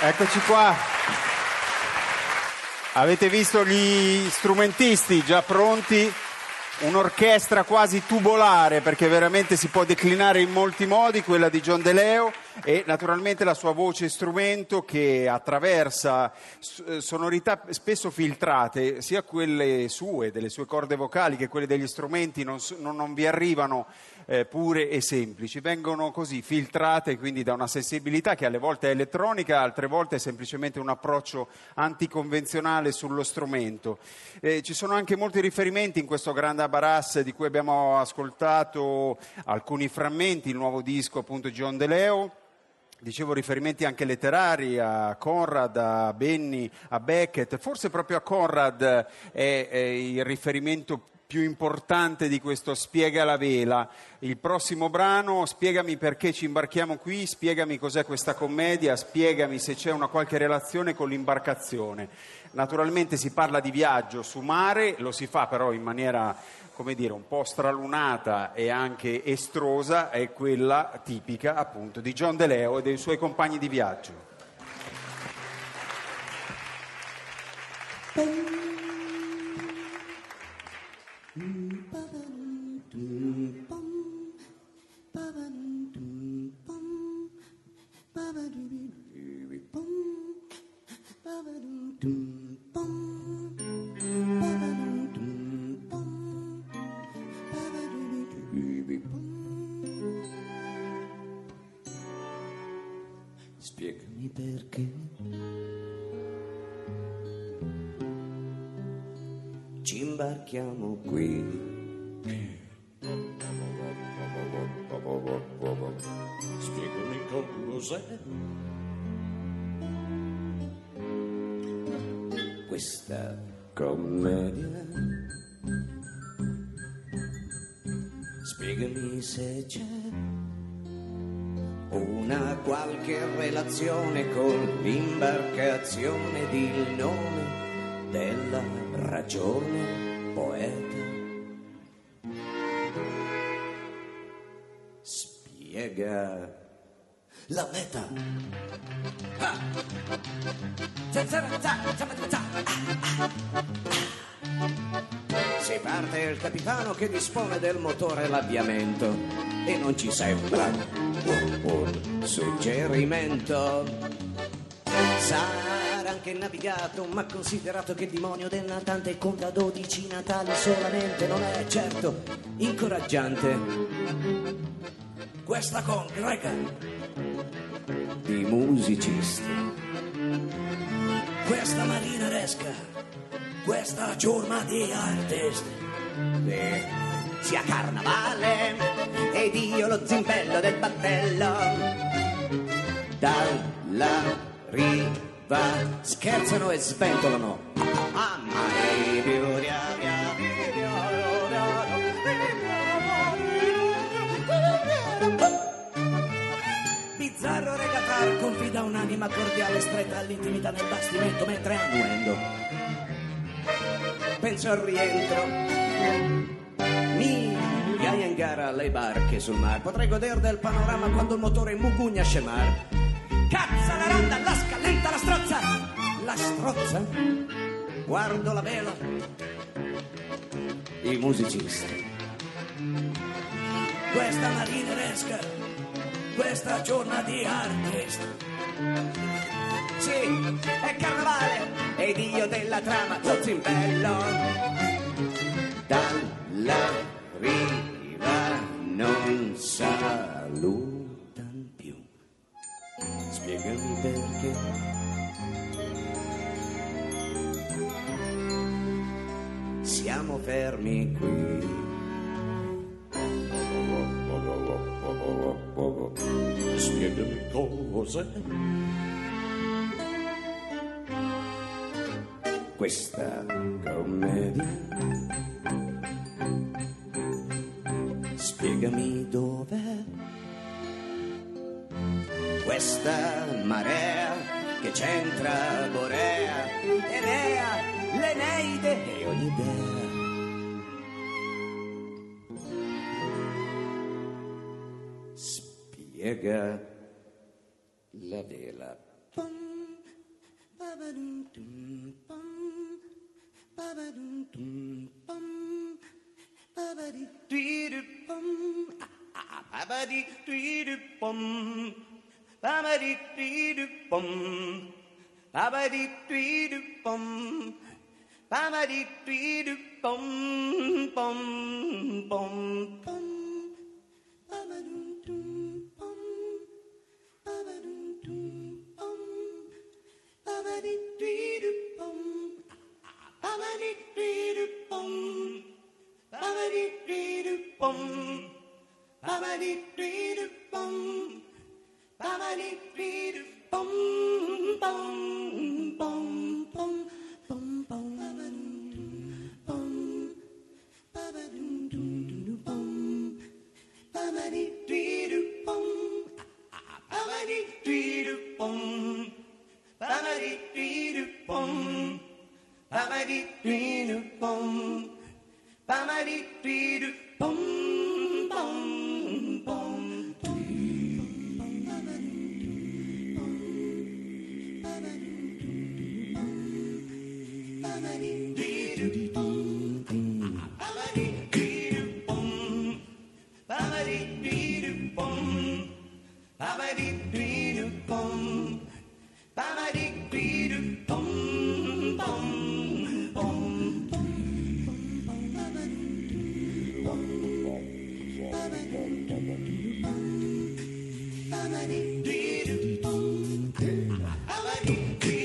Eccoci qua. Avete visto gli strumentisti già pronti? Un'orchestra quasi tubolare perché veramente si può declinare in molti modi, quella di John De Leo e naturalmente la sua voce strumento che attraversa sonorità spesso filtrate, sia quelle sue, delle sue corde vocali, che quelle degli strumenti non, non vi arrivano eh, pure e semplici, vengono così filtrate quindi da una sensibilità che alle volte è elettronica, altre volte è semplicemente un approccio anticonvenzionale sullo strumento. Eh, ci sono anche molti riferimenti in questo grande Abaras di cui abbiamo ascoltato alcuni frammenti, il nuovo disco appunto John De Leo. Dicevo riferimenti anche letterari a Conrad, a Benny, a Beckett, forse proprio a Conrad è, è il riferimento più importante di questo Spiega la vela. Il prossimo brano, spiegami perché ci imbarchiamo qui, spiegami cos'è questa commedia, spiegami se c'è una qualche relazione con l'imbarcazione. Naturalmente si parla di viaggio su mare, lo si fa però in maniera come dire, un po' stralunata e anche estrosa, è quella tipica appunto di John De Leo e dei suoi compagni di viaggio. Spiegami perché ci imbarchiamo qui. Spiegami cos'è questa commedia. Spiegami se c'è una qualche relazione con l'imbarcazione di il nome della ragione poeta. Spiega la meta. Si parte il capitano che dispone del motore e l'avviamento e non ci sembra un suggerimento. Sarà anche navigato, ma considerato che il demonio del natante conta 12 natali solamente, non è certo incoraggiante. Questa congrega di musicisti questa marineresca, questa giornata di artist, sì. sia carnavale ed io lo zimbello del battello, dalla riva scherzano e sventolano, ah, più di Bizzarro regatar confida un'anima cordiale stretta all'intimità nel bastimento mentre annuendo. Penso al rientro. Migliaia in gara alle barche sul mare. Potrei godere del panorama quando il motore mugugna scemar. Cazza la randa, la scaletta, la strozza! La strozza? Guardo la vela. I musicisti. Questa marineresca questa giornata di artist. Sì, è carnavale ed io della trama Zozimbello. Dalla Fermi qui. Spiegami cos'è. Questa commedia. Spiegami dov'è. Questa marea che c'entra Borea, Enea, l'Eneide e ogni idea Ega La Vela. Bum, ba-ba-dum, dum, bum, ba-ba-dum, dum, bum, ba-ba-dee, dee-doo, bum, ah, Bam-a-dee-dee-doo-bum-bum-bum-bum. bum, ba ba dee dee doo bum, ba ba dee dee doo bum, bum bum bum bum bum ba ba doo bum, ba ba doo doo doo bum, ba ba dee dee doo bum, ba ba dee dee doo bum, ba ba dee dee doo bum, ba ba dee dee doo bum, ba ba dee dee doo. Dee doo.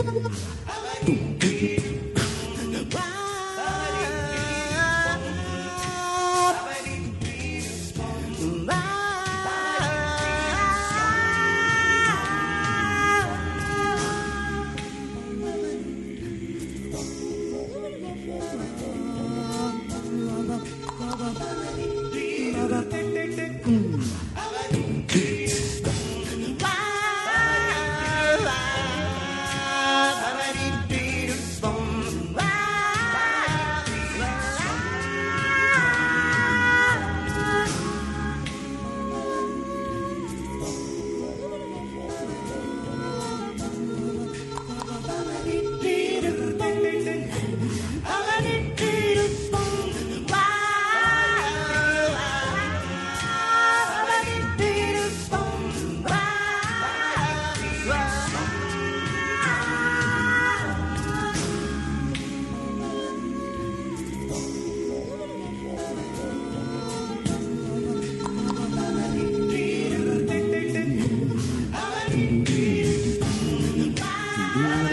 Tum.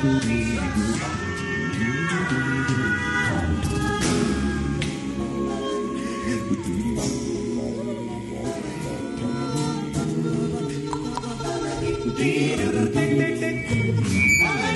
Dee doo doo doo doo doo.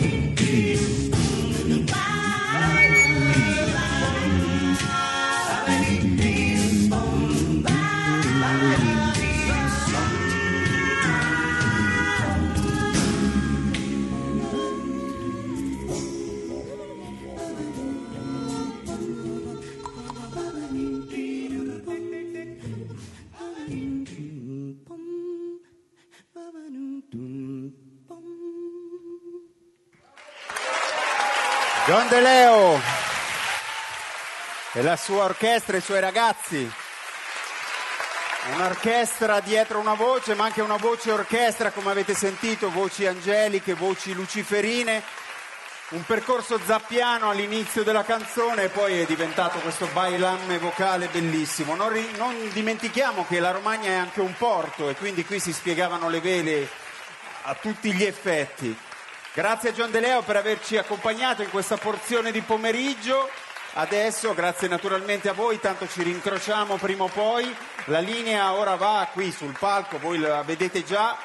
John De Leo e la sua orchestra, i suoi ragazzi. Un'orchestra dietro una voce, ma anche una voce orchestra, come avete sentito, voci angeliche, voci luciferine. Un percorso zappiano all'inizio della canzone e poi è diventato questo bailamme vocale bellissimo. Non, ri- non dimentichiamo che la Romagna è anche un porto e quindi qui si spiegavano le vele a tutti gli effetti. Grazie a John De Leo per averci accompagnato in questa porzione di pomeriggio. Adesso, grazie naturalmente a voi, tanto ci rincrociamo prima o poi. La linea ora va qui sul palco, voi la vedete già,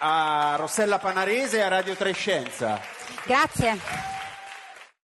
a Rossella Panarese e a Radio Trescenza. Grazie.